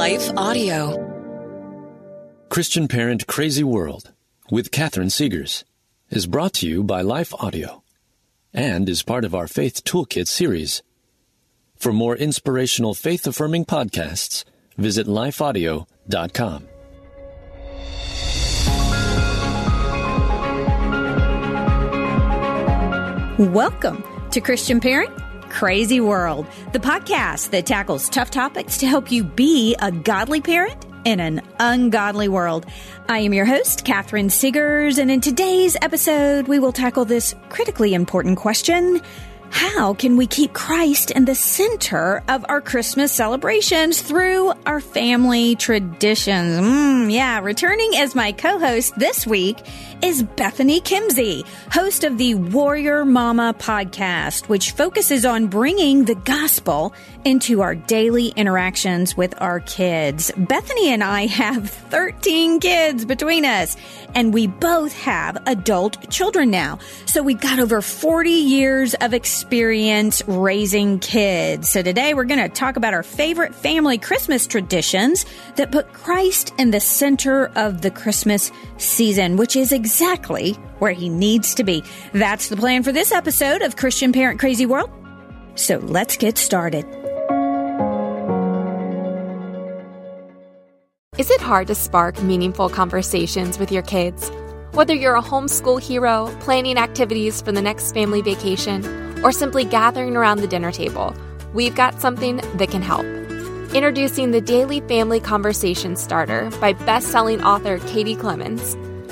Life Audio. Christian Parent Crazy World with Catherine Segars is brought to you by Life Audio and is part of our Faith Toolkit series. For more inspirational faith affirming podcasts, visit lifeaudio.com. Welcome to Christian Parent Crazy World, the podcast that tackles tough topics to help you be a godly parent in an ungodly world. I am your host, Catherine Segars, and in today's episode, we will tackle this critically important question how can we keep Christ in the center of our Christmas celebrations through our family traditions? Mm, yeah, returning as my co-host this week is Bethany Kimsey, host of the Warrior Mama podcast, which focuses on bringing the gospel into our daily interactions with our kids. Bethany and I have 13 kids between us, and we both have adult children now. So we've got over 40 years of experience raising kids. So today we're going to talk about our favorite family Christmas traditions that put Christ in the center of the Christmas season, which is exactly where he needs to be. That's the plan for this episode of Christian Parent Crazy World. So let's get started. Is it hard to spark meaningful conversations with your kids? Whether you're a homeschool hero, planning activities for the next family vacation, or simply gathering around the dinner table, we've got something that can help. Introducing the Daily Family Conversation Starter by best-selling author Katie Clemens.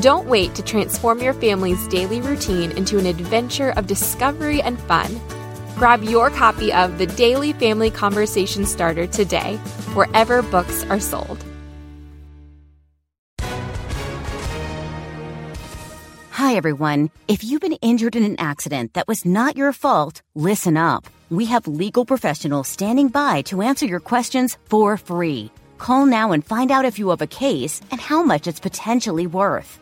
Don't wait to transform your family's daily routine into an adventure of discovery and fun. Grab your copy of the Daily Family Conversation Starter today, wherever books are sold. Hi, everyone. If you've been injured in an accident that was not your fault, listen up. We have legal professionals standing by to answer your questions for free. Call now and find out if you have a case and how much it's potentially worth.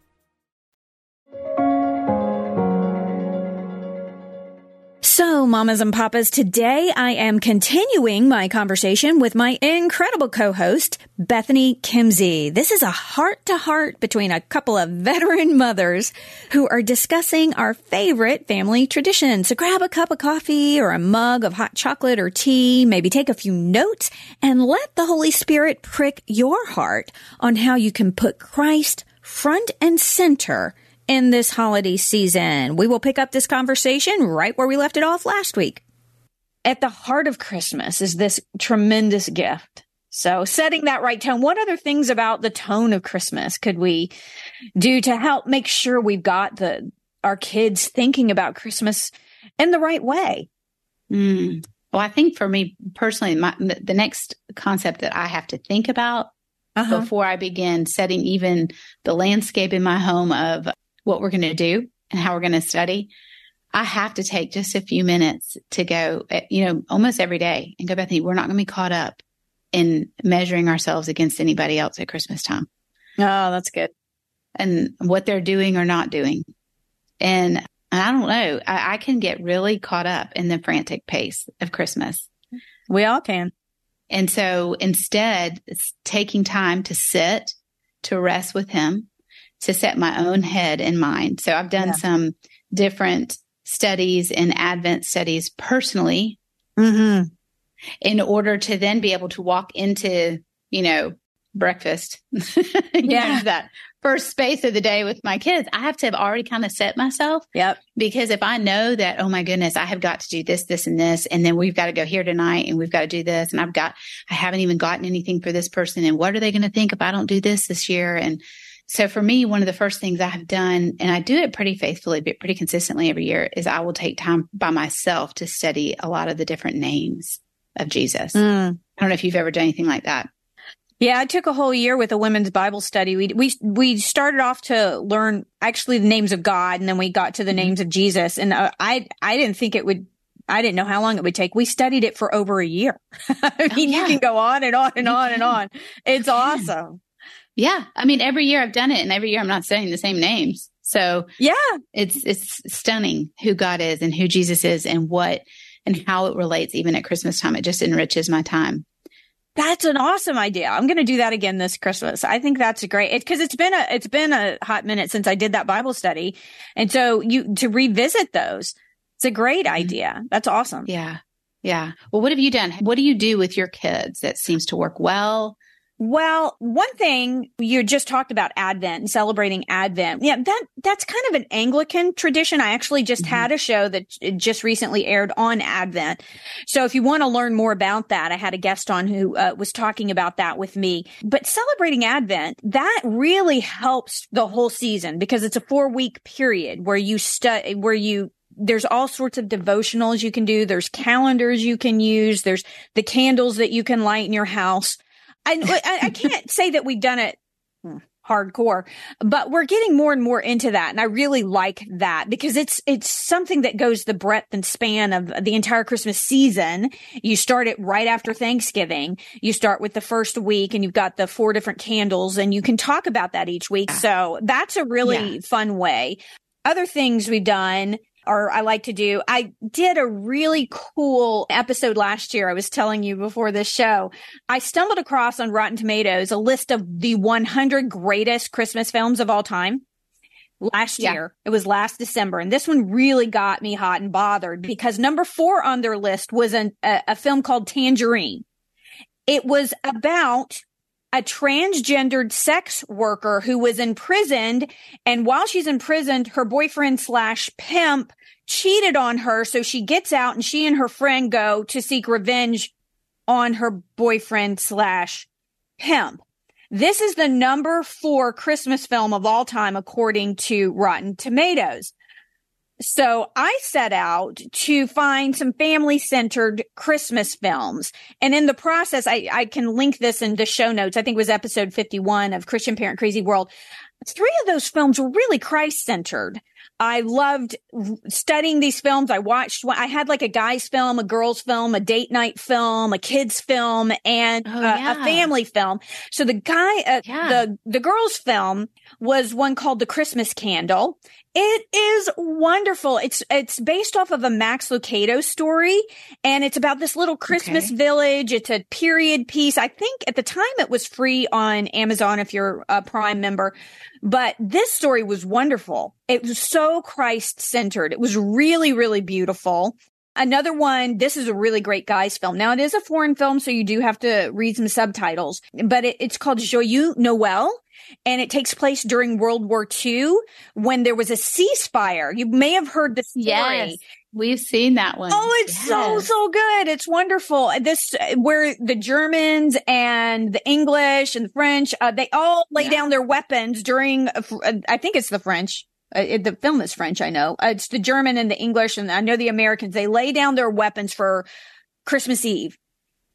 So, mamas and papas, today I am continuing my conversation with my incredible co-host, Bethany Kimsey. This is a heart to heart between a couple of veteran mothers who are discussing our favorite family traditions. So grab a cup of coffee or a mug of hot chocolate or tea, maybe take a few notes and let the Holy Spirit prick your heart on how you can put Christ front and center in this holiday season. We will pick up this conversation right where we left it off last week. At the heart of Christmas is this tremendous gift. So setting that right tone, what other things about the tone of Christmas could we do to help make sure we've got the, our kids thinking about Christmas in the right way? Mm. Well, I think for me personally, my, the next concept that I have to think about uh-huh. before I begin setting even the landscape in my home of what we're going to do and how we're going to study, I have to take just a few minutes to go, eh, you know, almost every day and go, Bethany, we're not going to be caught up in measuring ourselves against anybody else at Christmas time. Oh, that's good. And what they're doing or not doing. And I don't know, I, I can get really caught up in the frantic pace of Christmas. We all can. And so instead, it's taking time to sit, to rest with him, to set my own head and mind. So I've done yeah. some different studies and Advent studies personally mm-hmm. in order to then be able to walk into, you know, breakfast. yeah. that first space of the day with my kids. I have to have already kind of set myself. Yep. Because if I know that, oh my goodness, I have got to do this, this, and this, and then we've got to go here tonight and we've got to do this, and I've got, I haven't even gotten anything for this person, and what are they going to think if I don't do this this year? And so for me, one of the first things I have done, and I do it pretty faithfully, but pretty consistently every year, is I will take time by myself to study a lot of the different names of Jesus. Mm. I don't know if you've ever done anything like that. Yeah, I took a whole year with a women's Bible study. We we we started off to learn actually the names of God, and then we got to the mm-hmm. names of Jesus. And uh, I I didn't think it would. I didn't know how long it would take. We studied it for over a year. I mean, oh, yeah. you can go on and on and on and on. It's awesome. Yeah. I mean, every year I've done it and every year I'm not saying the same names. So yeah, it's, it's stunning who God is and who Jesus is and what and how it relates even at Christmas time. It just enriches my time. That's an awesome idea. I'm going to do that again this Christmas. I think that's great. It's cause it's been a, it's been a hot minute since I did that Bible study. And so you, to revisit those, it's a great mm-hmm. idea. That's awesome. Yeah. Yeah. Well, what have you done? What do you do with your kids that seems to work well? Well, one thing you just talked about Advent and celebrating Advent. Yeah, that that's kind of an Anglican tradition. I actually just mm-hmm. had a show that just recently aired on Advent. So if you want to learn more about that, I had a guest on who uh, was talking about that with me. But celebrating Advent, that really helps the whole season because it's a 4-week period where you study where you there's all sorts of devotionals you can do. There's calendars you can use. There's the candles that you can light in your house. I, I can't say that we've done it hmm. hardcore, but we're getting more and more into that. And I really like that because it's, it's something that goes the breadth and span of the entire Christmas season. You start it right after Thanksgiving. You start with the first week and you've got the four different candles and you can talk about that each week. So that's a really yeah. fun way. Other things we've done or I like to do. I did a really cool episode last year. I was telling you before this show. I stumbled across on Rotten Tomatoes a list of the 100 greatest Christmas films of all time. Last yeah. year, it was last December, and this one really got me hot and bothered because number four on their list was an, a, a film called Tangerine. It was about a transgendered sex worker who was imprisoned. And while she's imprisoned, her boyfriend slash pimp cheated on her. So she gets out and she and her friend go to seek revenge on her boyfriend slash pimp. This is the number four Christmas film of all time, according to Rotten Tomatoes. So I set out to find some family centered Christmas films. And in the process, I, I can link this in the show notes. I think it was episode 51 of Christian Parent Crazy World. Three of those films were really Christ centered. I loved studying these films. I watched, I had like a guy's film, a girl's film, a date night film, a kid's film, and oh, yeah. a, family film. So the guy, uh, yeah. the, the girl's film was one called The Christmas Candle. It is wonderful. It's it's based off of a Max Lucado story, and it's about this little Christmas okay. village. It's a period piece. I think at the time it was free on Amazon if you're a Prime member. But this story was wonderful. It was so Christ centered. It was really, really beautiful. Another one, this is a really great guy's film. Now it is a foreign film, so you do have to read some subtitles, but it, it's called hmm. Joyeux Noël and it takes place during World War II when there was a ceasefire. You may have heard the story. Yes. We've seen that one. Oh, it's yes. so, so good. It's wonderful. This, where the Germans and the English and the French, uh, they all lay yeah. down their weapons during, uh, I think it's the French. Uh, it, the film is French, I know. Uh, it's the German and the English, and I know the Americans. They lay down their weapons for Christmas Eve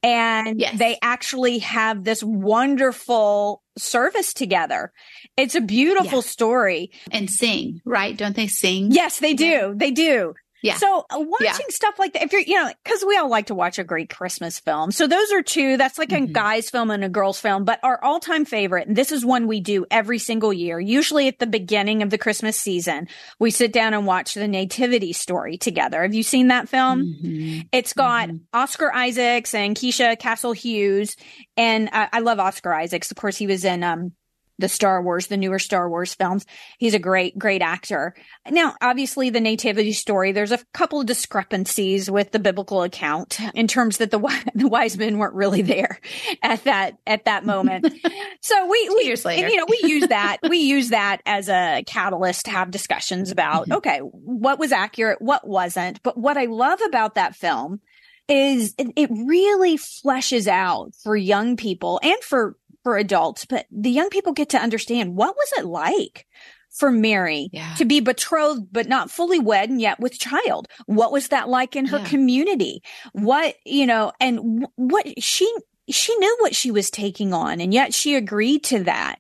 and yes. they actually have this wonderful service together. It's a beautiful yeah. story. And sing, right? Don't they sing? Yes, they do. They do. Yeah. So uh, watching yeah. stuff like that, if you're, you know, cause we all like to watch a great Christmas film. So those are two, that's like mm-hmm. a guy's film and a girl's film, but our all time favorite, and this is one we do every single year, usually at the beginning of the Christmas season, we sit down and watch the nativity story together. Have you seen that film? Mm-hmm. It's got mm-hmm. Oscar Isaacs and Keisha Castle Hughes. And I love Oscar Isaacs. Of course, he was in, um, the Star Wars, the newer Star Wars films. He's a great, great actor. Now, obviously the nativity story, there's a couple of discrepancies with the biblical account in terms that the, the wise men weren't really there at that, at that moment. so we, we, and, you know, we use that, we use that as a catalyst to have discussions about, mm-hmm. okay, what was accurate, what wasn't. But what I love about that film is it, it really fleshes out for young people and for for adults, but the young people get to understand what was it like for Mary yeah. to be betrothed, but not fully wed and yet with child. What was that like in her yeah. community? What, you know, and what she, she knew what she was taking on and yet she agreed to that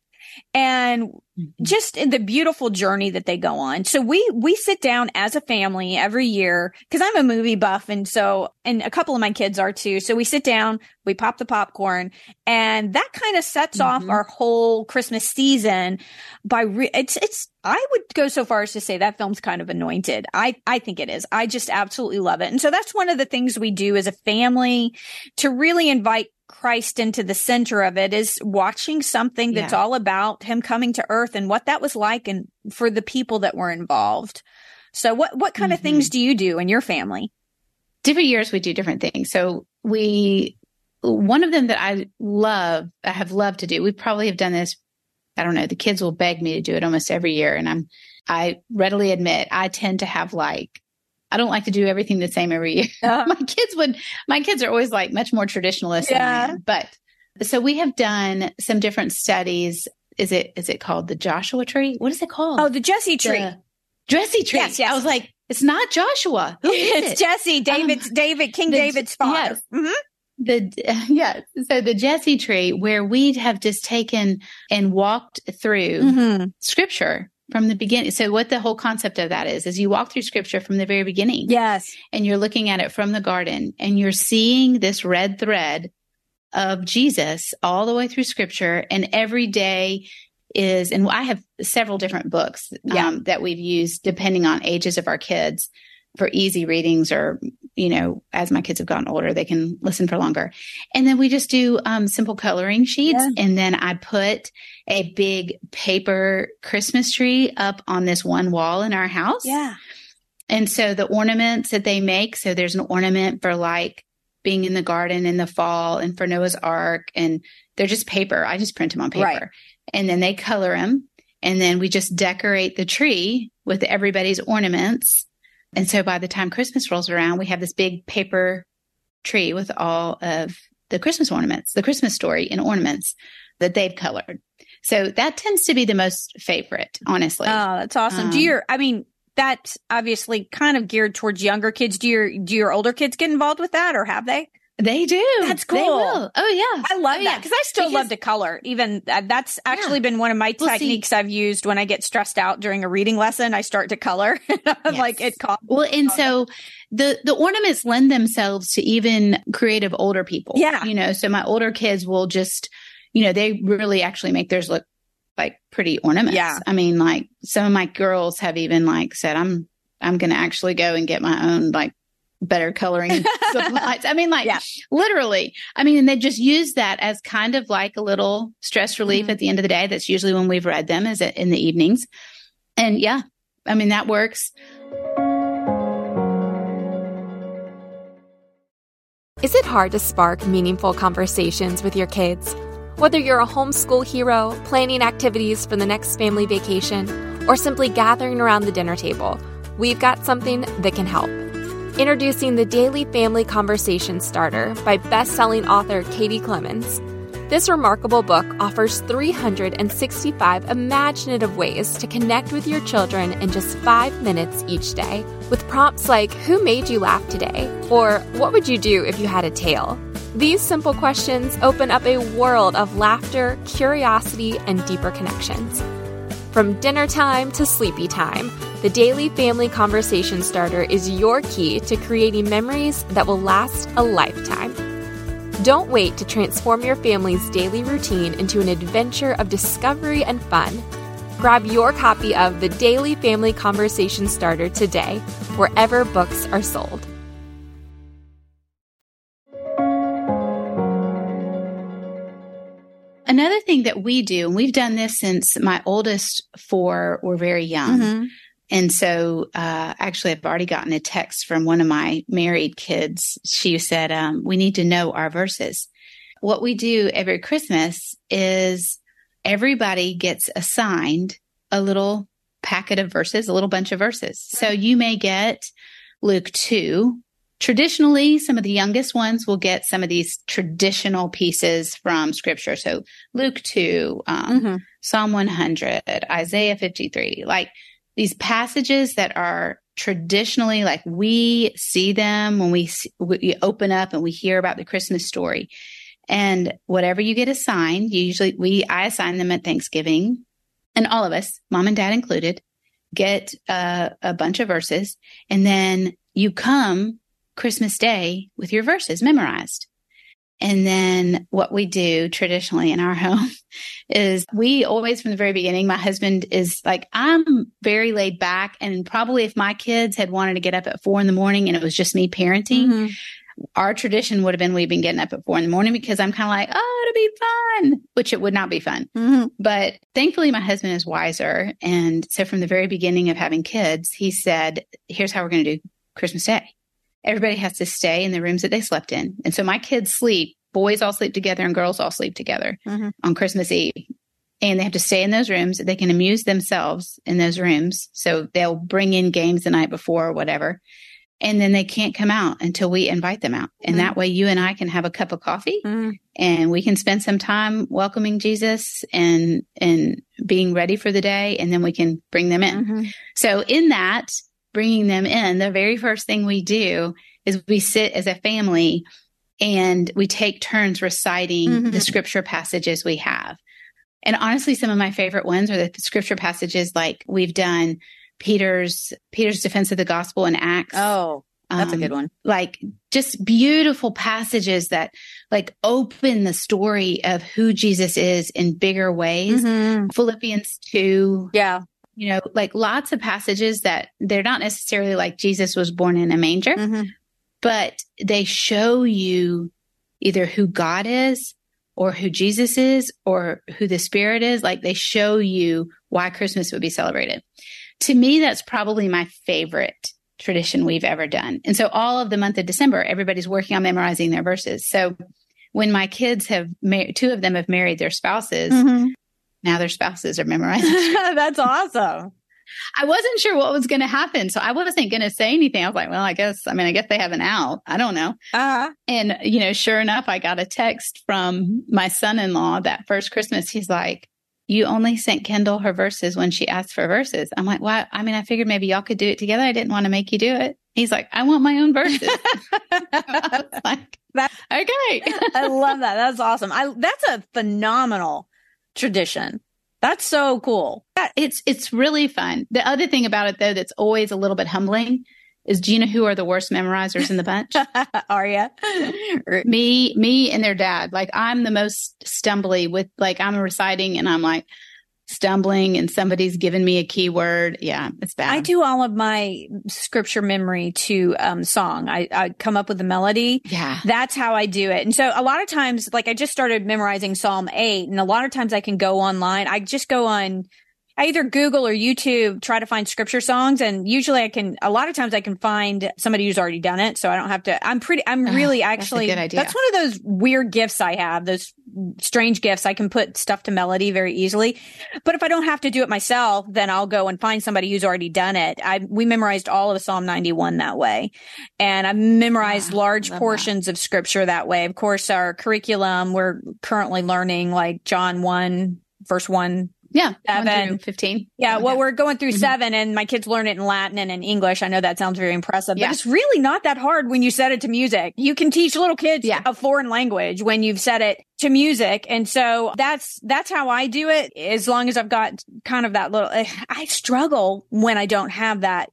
and mm-hmm. just the beautiful journey that they go on. So we, we sit down as a family every year because I'm a movie buff. And so, and a couple of my kids are too. So we sit down, we pop the popcorn and that kind of sets mm-hmm. off our whole Christmas season by re- it's, it's, I would go so far as to say that film's kind of anointed. I, I think it is. I just absolutely love it. And so that's one of the things we do as a family to really invite Christ into the center of it is watching something that's yeah. all about him coming to earth and what that was like and for the people that were involved. So what, what kind mm-hmm. of things do you do in your family? Different years we do different things. So we, one of them that I love, I have loved to do, we probably have done this. I don't know. The kids will beg me to do it almost every year. And I'm, I readily admit I tend to have like I don't like to do everything the same every year. Uh, my kids would, my kids are always like much more traditionalist. Yeah. But so we have done some different studies. Is it, is it called the Joshua tree? What is it called? Oh, the Jesse tree. The Jesse tree. Yes, yes. I was like, it's not Joshua. it's it? Jesse, David's, um, David, King the, David's father. Yes. Mm-hmm the yeah so the jesse tree where we have just taken and walked through mm-hmm. scripture from the beginning. So what the whole concept of that is, is you walk through scripture from the very beginning. Yes. And you're looking at it from the garden and you're seeing this red thread of Jesus all the way through scripture. And every day is, and I have several different books yeah. um, that we've used depending on ages of our kids for easy readings or you know as my kids have gotten older they can listen for longer. And then we just do um, simple coloring sheets. Yeah. and then i put a big paper christmas tree up on this one wall in our house. Yeah. And so the ornaments that they make so there's an ornament for like being in the garden in the fall and for noah's ark and they're just paper. I just print them on paper. Right. and then they color them and then we just decorate the tree with everybody's ornaments and so by the time Christmas rolls around, we have this big paper tree with all of the Christmas ornaments, the Christmas story in ornaments that they've colored. So that tends to be the most favorite, honestly. Oh, that's awesome. Um, do your, I mean, that's obviously kind of geared towards younger kids. Do your, do your older kids get involved with that or have they? They do. That's cool. Oh yeah, I love oh, that yeah. because I still because, love to color. Even uh, that's actually yeah. been one of my well, techniques see, I've used when I get stressed out during a reading lesson. I start to color. yes. like it. Well, and so the the ornaments lend themselves to even creative older people. Yeah, you know. So my older kids will just, you know, they really actually make theirs look like pretty ornaments. Yeah. I mean, like some of my girls have even like said, I'm I'm going to actually go and get my own like better coloring supplies. I mean, like yeah. literally. I mean, and they just use that as kind of like a little stress relief mm-hmm. at the end of the day. That's usually when we've read them is in the evenings. And yeah, I mean, that works. Is it hard to spark meaningful conversations with your kids? Whether you're a homeschool hero, planning activities for the next family vacation, or simply gathering around the dinner table, we've got something that can help. Introducing the Daily Family Conversation Starter by best-selling author Katie Clemens. This remarkable book offers 365 imaginative ways to connect with your children in just five minutes each day, with prompts like Who made you laugh today? or What would you do if you had a tail? These simple questions open up a world of laughter, curiosity, and deeper connections. From dinner time to sleepy time, the Daily Family Conversation Starter is your key to creating memories that will last a lifetime. Don't wait to transform your family's daily routine into an adventure of discovery and fun. Grab your copy of the Daily Family Conversation Starter today, wherever books are sold. Another thing that we do, and we've done this since my oldest four were very young. Mm-hmm. And so, uh, actually, I've already gotten a text from one of my married kids. She said, um, we need to know our verses. What we do every Christmas is everybody gets assigned a little packet of verses, a little bunch of verses. So you may get Luke 2. Traditionally, some of the youngest ones will get some of these traditional pieces from scripture. So Luke 2, um, mm-hmm. Psalm 100, Isaiah 53, like these passages that are traditionally like we see them when we, we open up and we hear about the Christmas story. And whatever you get assigned, usually we, I assign them at Thanksgiving and all of us, mom and dad included, get a, a bunch of verses. And then you come Christmas Day with your verses memorized. And then what we do traditionally in our home is we always from the very beginning, my husband is like, I'm very laid back. And probably if my kids had wanted to get up at four in the morning and it was just me parenting, mm-hmm our tradition would have been we've been getting up at four in the morning because I'm kind of like, oh, it'll be fun, which it would not be fun. Mm-hmm. But thankfully, my husband is wiser. And so from the very beginning of having kids, he said, here's how we're going to do Christmas Day. Everybody has to stay in the rooms that they slept in. And so my kids sleep, boys all sleep together and girls all sleep together mm-hmm. on Christmas Eve. And they have to stay in those rooms. They can amuse themselves in those rooms. So they'll bring in games the night before or whatever and then they can't come out until we invite them out. And mm-hmm. that way you and I can have a cup of coffee mm-hmm. and we can spend some time welcoming Jesus and and being ready for the day and then we can bring them in. Mm-hmm. So in that bringing them in, the very first thing we do is we sit as a family and we take turns reciting the mm-hmm. scripture passages we have. And honestly, some of my favorite ones are the scripture passages like we've done Peter's Peter's defense of the gospel in Acts. Oh, that's um, a good one. Like just beautiful passages that like open the story of who Jesus is in bigger ways. Mm-hmm. Philippians 2. Yeah. You know, like lots of passages that they're not necessarily like Jesus was born in a manger, mm-hmm. but they show you either who God is or who Jesus is or who the Spirit is. Like they show you why Christmas would be celebrated to me, that's probably my favorite tradition we've ever done. And so all of the month of December, everybody's working on memorizing their verses. So when my kids have, mar- two of them have married their spouses, mm-hmm. Now their spouses are memorizing. that's awesome. I wasn't sure what was going to happen. So I wasn't going to say anything. I was like, well, I guess, I mean, I guess they have an out. I don't know. Uh-huh. And, you know, sure enough, I got a text from my son in law that first Christmas. He's like, you only sent Kendall her verses when she asked for verses. I'm like, why? I mean, I figured maybe y'all could do it together. I didn't want to make you do it. He's like, I want my own verses. like, that, okay. I love that. That's awesome. I, that's a phenomenal tradition. That's so cool. It's, it's really fun. The other thing about it though, that's always a little bit humbling is Gina who are the worst memorizers in the bunch? are you? me, me and their dad. Like I'm the most stumbly with like I'm reciting and I'm like stumbling and somebody's given me a keyword. Yeah, it's bad. I do all of my scripture memory to um song. I, I come up with the melody. Yeah. That's how I do it. And so a lot of times, like I just started memorizing Psalm 8 and a lot of times I can go online. I just go on I either Google or YouTube try to find scripture songs and usually I can, a lot of times I can find somebody who's already done it. So I don't have to, I'm pretty, I'm really actually, that's, that's, one of those weird gifts I have, those strange gifts. I can put stuff to melody very easily. But if I don't have to do it myself, then I'll go and find somebody who's already done it. I, we memorized all of Psalm 91 that way. And I've memorized yeah, large portions that. of scripture that way. Of course, our curriculum, we're currently learning like John 1, verse 1 yeah. Seven. 15. Yeah. Well, we're going through mm-hmm. seven and my kids learn it in Latin and in English. I know that sounds very impressive, yeah. but it's really not that hard when you set it to music. You can teach little kids yeah. a foreign language when you've set it to music. And so that's, that's how I do it. As long as I've got kind of that little, eh, I struggle when I don't have that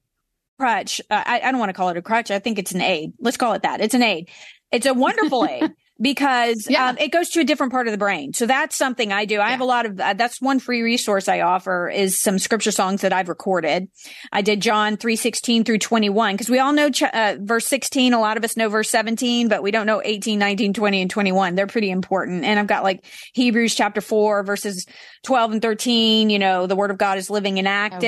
crutch. Uh, I, I don't want to call it a crutch. I think it's an aid. Let's call it that. It's an aid. It's a wonderful aid because Yeah. um, it goes to a different part of the brain. So that's something I do. I have a lot of, uh, that's one free resource I offer is some scripture songs that I've recorded. I did John 316 through 21 because we all know ch- uh, verse 16. A lot of us know verse 17, but we don't know 18, 19, 20, and 21. They're pretty important. And I've got like Hebrews chapter 4 verses 12 and 13. You know, the word of God is living and active.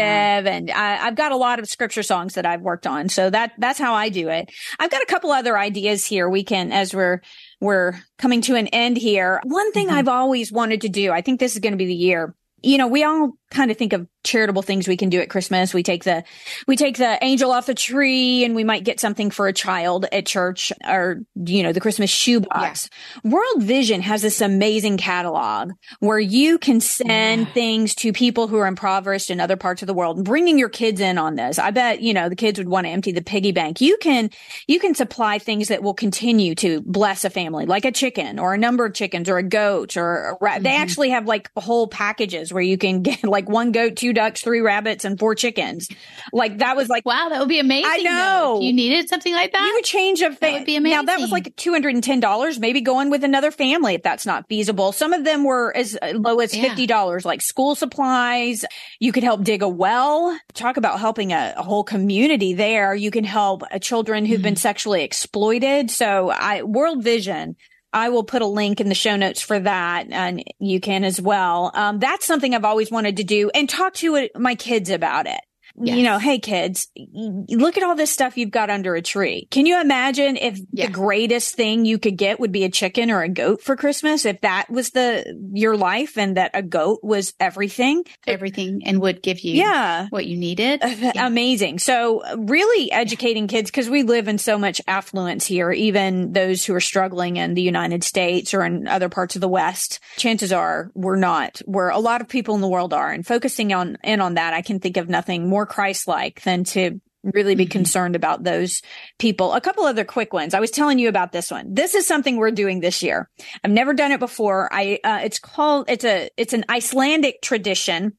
And I, I've got a lot of scripture songs that I've worked on. So that, that's how I do it. I've got a couple other ideas here. We can, as we're, we're coming to an end here. One thing mm-hmm. I've always wanted to do, I think this is going to be the year. You know, we all kind of think of charitable things we can do at Christmas. We take the, we take the angel off the tree and we might get something for a child at church or, you know, the Christmas shoebox. World Vision has this amazing catalog where you can send things to people who are impoverished in other parts of the world, bringing your kids in on this. I bet, you know, the kids would want to empty the piggy bank. You can, you can supply things that will continue to bless a family, like a chicken or a number of chickens or a goat or a rat. They mm-hmm. actually have like whole packages where you can get like one goat, two ducks, three rabbits, and four chickens. Like that was like Wow, that would be amazing. I know. if you needed something like that. you would change a That thing. would be Now that was like two hundred and ten dollars. Maybe going with another family if that's not feasible. Some of them were as low as fifty dollars, like school supplies. You could help dig a well. Talk about helping a, a whole community there. You can help uh, children who've Mm-hmm. been sexually exploited. So I World Vision. I will put a link in the show notes for that and you can as well. Um, that's something I've always wanted to do and talk to my kids about it. You know, hey kids, look at all this stuff you've got under a tree. Can you imagine if Yeah. the greatest thing you could get would be a chicken or a goat for Christmas? If that was the, your life and that a goat was everything? everything and would give you Yeah. what you needed. Uh, Amazing. So uh, really educating kids because we live in so much affluence here, even those who are struggling in the United States or in other parts of the West. Chances are we're not where a lot of people in the world are and focusing on in on that. I can think of nothing more Christ-like than to really be concerned about those people. A couple other quick ones. I was telling you about this one. This is something we're doing this year. I've never done it before. I, uh, it's called, it's a, it's an Icelandic tradition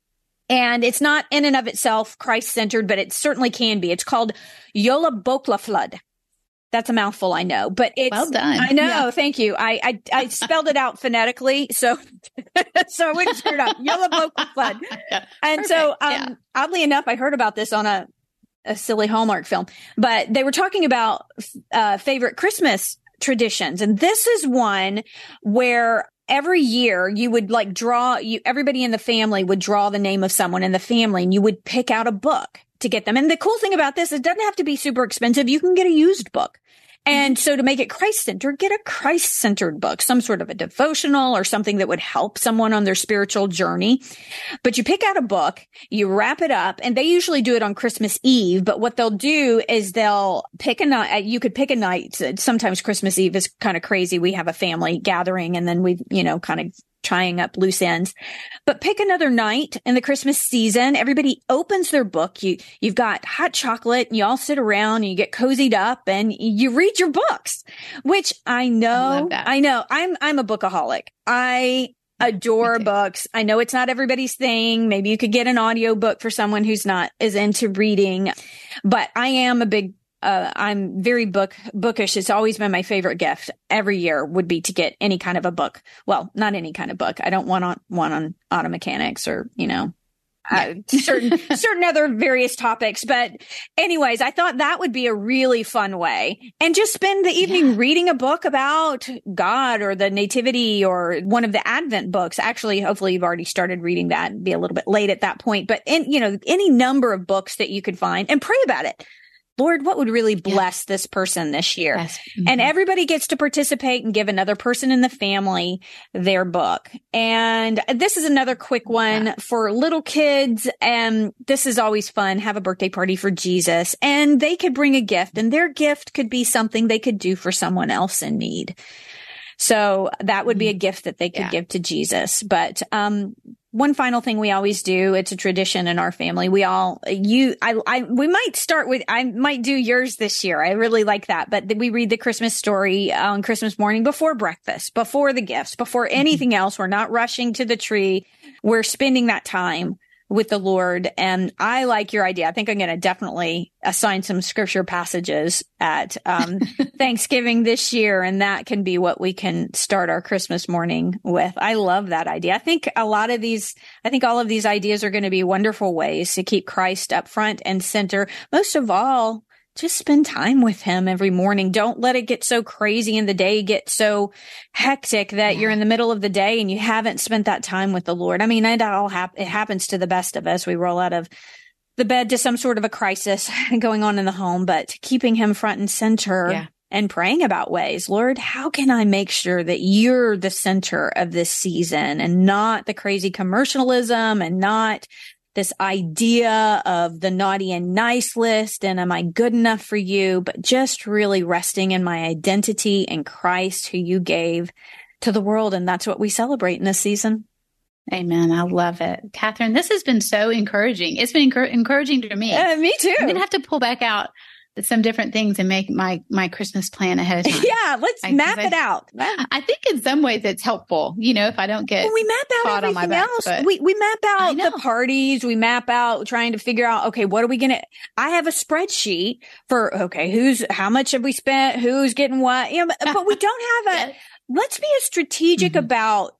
and it's not in and of itself Christ centered, but it certainly can be. It's called Yola Bokla Flood. That's a mouthful, I know, but it's Well done. I know. Yeah. Thank you. I, I I spelled it out phonetically, so so I wouldn't screw it up. Yola Bokla Flood. And so, um, Yeah. oddly enough, I heard about this on a, a silly Hallmark film, but they were talking about uh, favorite Christmas traditions. And this is one where every year you would like draw you, everybody in the family would draw the name of someone in the family and you would pick out a book to get them. And the cool thing about this, it doesn't have to be super expensive. You can get a used book. And mm-hmm. so to make it Christ centered, get a Christ centered book, some sort of a devotional or something that would help someone on their spiritual journey. But you pick out a book, you wrap it up, and they usually do it on Christmas Eve. But what they'll do is they'll pick a night. Uh, you could pick a night. Sometimes Christmas Eve is kind of crazy. We have a family gathering and then we, you know, kind of tying up loose ends. But pick another night in the Christmas season. Everybody opens their book. You, you've got hot chocolate and you all sit around and you get cozied up and you read your books, which I know, that. I know I'm, I'm a bookaholic. I adore books. I know it's not everybody's thing. Maybe you could get an audio book for someone who's not as into reading, but I am a big uh, I'm very book bookish. It's always been my favorite gift every year would be to get any kind of a book. Well, not any kind of book. I don't want on one on auto mechanics or, you know, uh, certain, certain other various topics. But anyways, I thought that would be a really fun way and just spend the evening Yeah. reading a book about God or the nativity or one of the Advent books. Actually, hopefully you've already started reading that and be a little bit late at that point, but in, you know, any number of books that you could find and pray about it. Lord, what would really bless this person this year? Yes. And everybody gets to participate and give another person in the family their book. And this is another quick one for little kids. And this is always fun. Have a birthday party for Jesus and they could bring a gift and their gift could be something they could do for someone else in need. So that would be a gift that they could Yeah. give to Jesus. But, um, one final thing we always do, it's a tradition in our family. We all, you, I, I, we might start with, I might do yours this year. I really like that. But we read the Christmas story uh, on Christmas morning before breakfast, before the gifts, before anything else. We're not rushing to the tree. We're spending that time with the Lord. And I like your idea. I think I'm going to definitely assign some scripture passages at um, Thanksgiving this year. And that can be what we can start our Christmas morning with. I love that idea. I think a lot of these, I think all of these ideas are going to be wonderful ways to keep Christ up front and center. Most of all, just spend time with him every morning. Don't let it get so crazy and the day get so hectic that yeah. you're in the middle of the day and you haven't spent that time with the Lord. I mean, it all hap- it happens to the best of us. We roll out of the bed to some sort of a crisis going on in the home, but keeping him front and center yeah. and praying about ways, Lord, how can I make sure that you're the center of this season and not the crazy commercialism and not this idea of the naughty and nice list and am I good enough for you, but just really resting in my identity in Christ who you gave to the world. And that's what we celebrate in this season. Amen. I love it. Catherine, this has been so encouraging. It's been encouraging to me. Uh, me too. I'm going to have to pull back out some different things and make my my Christmas plan ahead of time. Yeah, let's I, map it I, out. I think in some ways it's helpful. You know, if I don't get well, we map out everything back, else. We we map out the parties. We map out trying to figure out okay, what are we gonna? I have a spreadsheet for okay, who's how much have we spent? Who's getting what? You know, but, but we don't have a. Let's be a strategic mm-hmm. about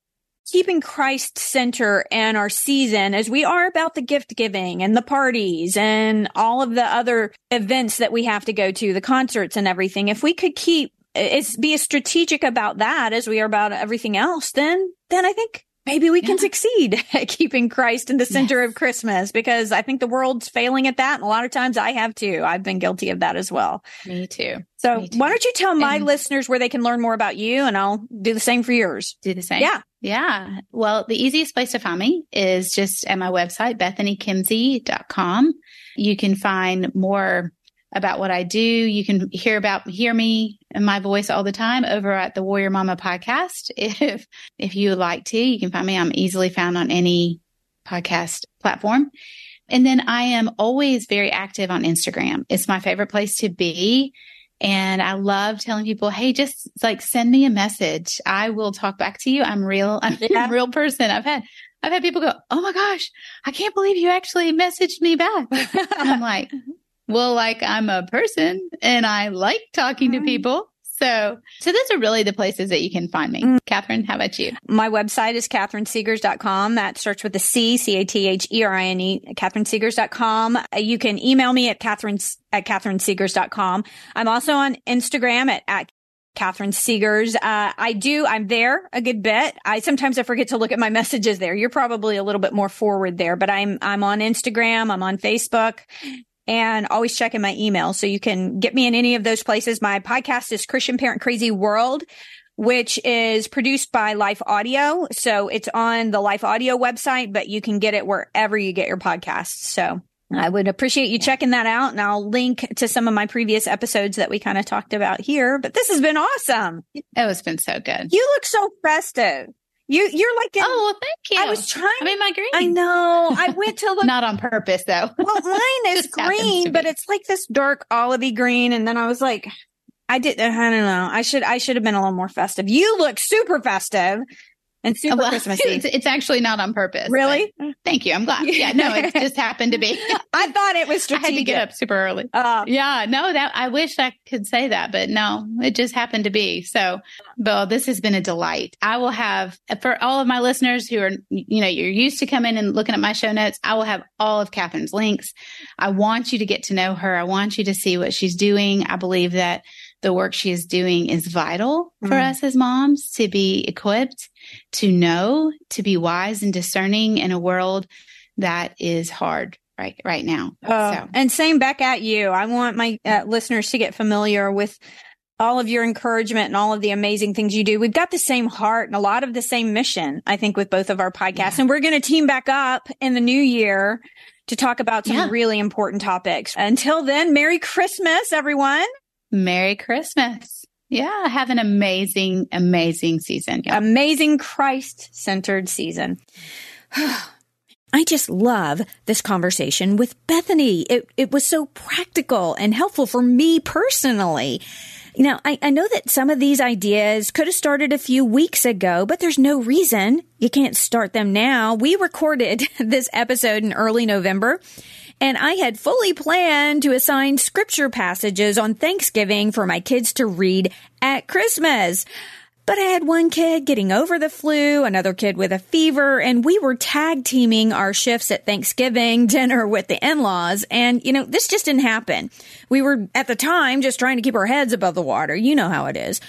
keeping Christ center and our season as we are about the gift giving and the parties and all of the other events that we have to go to, the concerts and everything. If we could keep it's be as strategic about that as we are about everything else, then then I think maybe we yeah. can succeed at keeping Christ in the center yes. of Christmas because I think the world's failing at that. And a lot of times I have too. I've been guilty of that as well. Me too. So Me too. why don't you tell my and listeners where they can learn more about you and I'll do the same for yours. Do the same. Yeah. Yeah. Well, the easiest place to find me is just at my website, bethanykimsey.com. You can find more about what I do. You can hear about, hear me and my voice all the time over at the Warrior Mama podcast. If, if you would like to, you can find me. I'm easily found on any podcast platform. And then I am always very active on Instagram. It's my favorite place to be. And I love telling people, Hey, just like send me a message. I will talk back to you. I'm real. I'm yeah. a real person. I've had, I've had people go, Oh my gosh, I can't believe you actually messaged me back. I'm like, well, like I'm a person and I like talking to people. So, so those are really the places that you can find me. Mm. Catherine, how about you? My website is catherinesegars.com. That starts with the C, C-A-T-H-E-R-I-N-E, catherinesegars.com. You can email me at catherine at catherinesegars.com. I'm also on Instagram at, at Catherine Segars. Uh, I do. I'm there a good bit. I sometimes I forget to look at my messages there. You're probably a little bit more forward there, but I'm I'm on Instagram. I'm on Facebook, and always check in my email. So you can get me in any of those places. My podcast is Christian Parent Crazy World, which is produced by Life Audio. So it's on the Life Audio website, but you can get it wherever you get your podcasts. So I would appreciate you checking that out and I'll link to some of my previous episodes that we kind of talked about here. But this has been awesome. It has been so good. You look so festive. You you're like in, oh well, thank you. I was trying. I mean, my green. I know. I went to look. Not on purpose though. well, mine is green, but it's like this dark olivey green, and then I was like, I did. I don't know. I should. I should have been a little more festive. You look super festive and super well, Christmassy. It's, it's, actually not on purpose. Really? Thank you. I'm glad. Yeah, no, it just happened to be. I thought it was strategic. I had to get up super early. Uh, yeah, no, that I wish I could say that, but no, it just happened to be. So, Bill, this has been a delight. I will have for all of my listeners who are, you know, you're used to coming and looking at my show notes. I will have all of Catherine's links. I want you to get to know her. I want you to see what she's doing. I believe that the work she is doing is vital for mm. us as moms to be equipped, to know, to be wise and discerning in a world that is hard right right now. Uh, so. And same back at you. I want my uh, listeners to get familiar with all of your encouragement and all of the amazing things you do. We've got the same heart and a lot of the same mission, I think, with both of our podcasts. Yeah. And we're going to team back up in the new year to talk about some yeah. really important topics. Until then, Merry Christmas, everyone. Merry Christmas. Yeah, have an amazing, amazing season. Yeah. Amazing Christ centered season. I just love this conversation with Bethany. It, it was so practical and helpful for me personally. You know, I, I know that some of these ideas could have started a few weeks ago, but there's no reason you can't start them now. We recorded this episode in early November and I had fully planned to assign scripture passages on Thanksgiving for my kids to read at Christmas. But I had one kid getting over the flu, another kid with a fever, and we were tag teaming our shifts at Thanksgiving dinner with the in-laws. And, you know, this just didn't happen. We were at the time just trying to keep our heads above the water. You know how it is.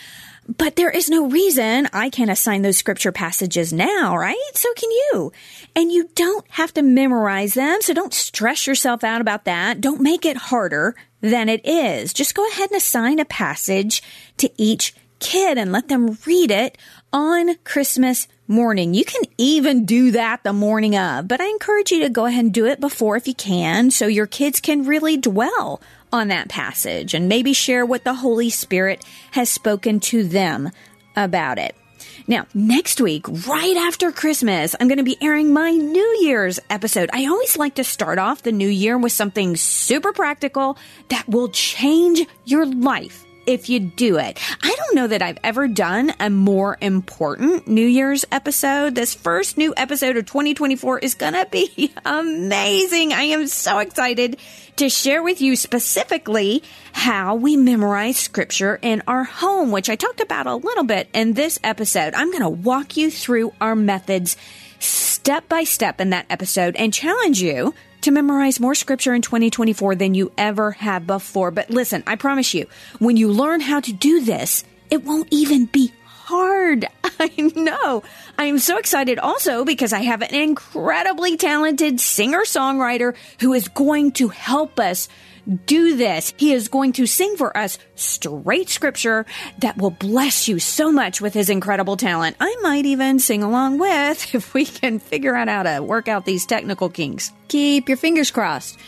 But there is no reason I can't assign those scripture passages now, right? So can you. And you don't have to memorize them. So don't stress yourself out about that. Don't make it harder than it is. Just go ahead and assign a passage to each kid and let them read it on Christmas morning. You can even do that the morning of, but I encourage you to go ahead and do it before if you can so your kids can really dwell on that passage and maybe share what the Holy Spirit has spoken to them about it. Now, next week, right after Christmas, I'm going to be airing my New Year's episode. I always like to start off the new year with something super practical that will change your life if you do it. I don't know that I've ever done a more important New Year's episode. This first new episode of 2024 is going to be amazing. I am so excited to share with you specifically how we memorize scripture in our home, which I talked about a little bit in this episode. I'm going to walk you through our methods step by step in that episode and challenge you to memorize more scripture in 2024 than you ever have before. But listen, I promise you, when you learn how to do this, it won't even be hard. I know. I am so excited also because I have an incredibly talented singer songwriter who is going to help us do this. He is going to sing for us straight scripture that will bless you so much with his incredible talent. I might even sing along with if we can figure out how to work out these technical kinks. Keep your fingers crossed.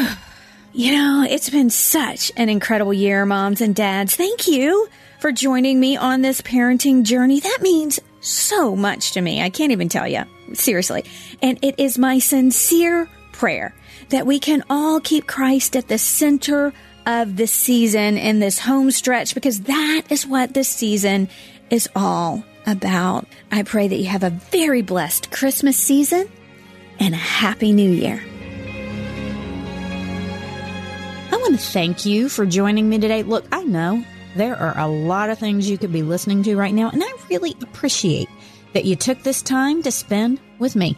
you know, it's been such an incredible year, moms and dads. Thank you for joining me on this parenting journey. That means so much to me. I can't even tell you. Seriously. And it is my sincere prayer that we can all keep Christ at the center of this season in this home stretch because that is what this season is all about. I pray that you have a very blessed Christmas season and a happy new year. I want to thank you for joining me today. Look, I know there are a lot of things you could be listening to right now, and I really appreciate that you took this time to spend with me.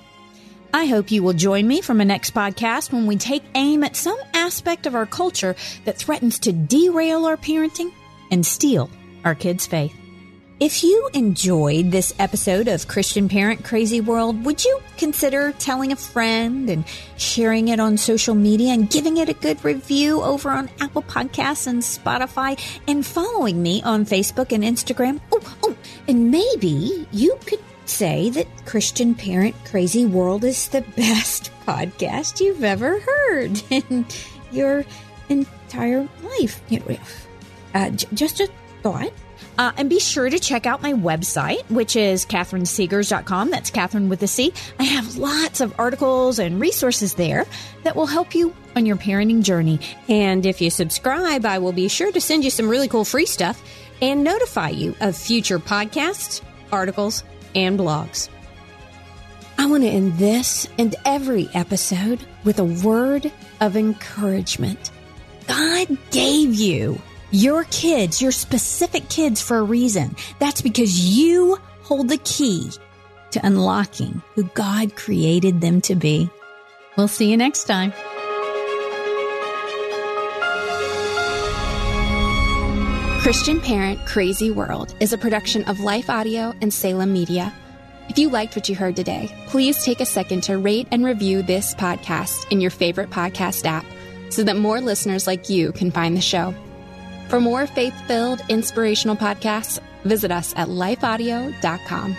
I hope you will join me for my next podcast when we take aim at some aspect of our culture that threatens to derail our parenting and steal our kids' faith. If you enjoyed this episode of Christian Parent Crazy World, would you consider telling a friend and sharing it on social media and giving it a good review over on Apple Podcasts and Spotify and following me on Facebook and Instagram? Oh, oh, and maybe you could say that Christian Parent Crazy World is the best podcast you've ever heard in your entire life. Uh, just a thought. Uh, and be sure to check out my website, which is catherinesegars.com. That's Catherine with a C. I have lots of articles and resources there that will help you on your parenting journey. And if you subscribe, I will be sure to send you some really cool free stuff and notify you of future podcasts, articles, and blogs. I want to end this and every episode with a word of encouragement. God gave you your kids, your specific kids, for a reason. That's because you hold the key to unlocking who God created them to be. We'll see you next time. Christian Parent Crazy World is a production of Life Audio and Salem Media. If you liked what you heard today, please take a second to rate and review this podcast in your favorite podcast app so that more listeners like you can find the show. For more faith filled, inspirational podcasts, visit us at lifeaudio.com.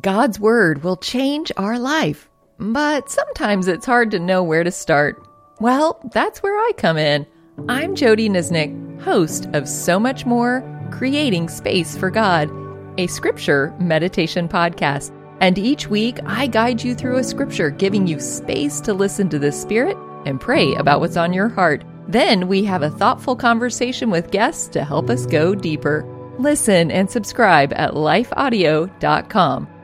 God's Word will change our life but sometimes it's hard to know where to start. Well, that's where I come in. I'm Jodie Niznik, host of So Much More Creating Space for God, a scripture meditation podcast. And each week, I guide you through a scripture, giving you space to listen to the Spirit and pray about what's on your heart. Then we have a thoughtful conversation with guests to help us go deeper. Listen and subscribe at lifeaudio.com.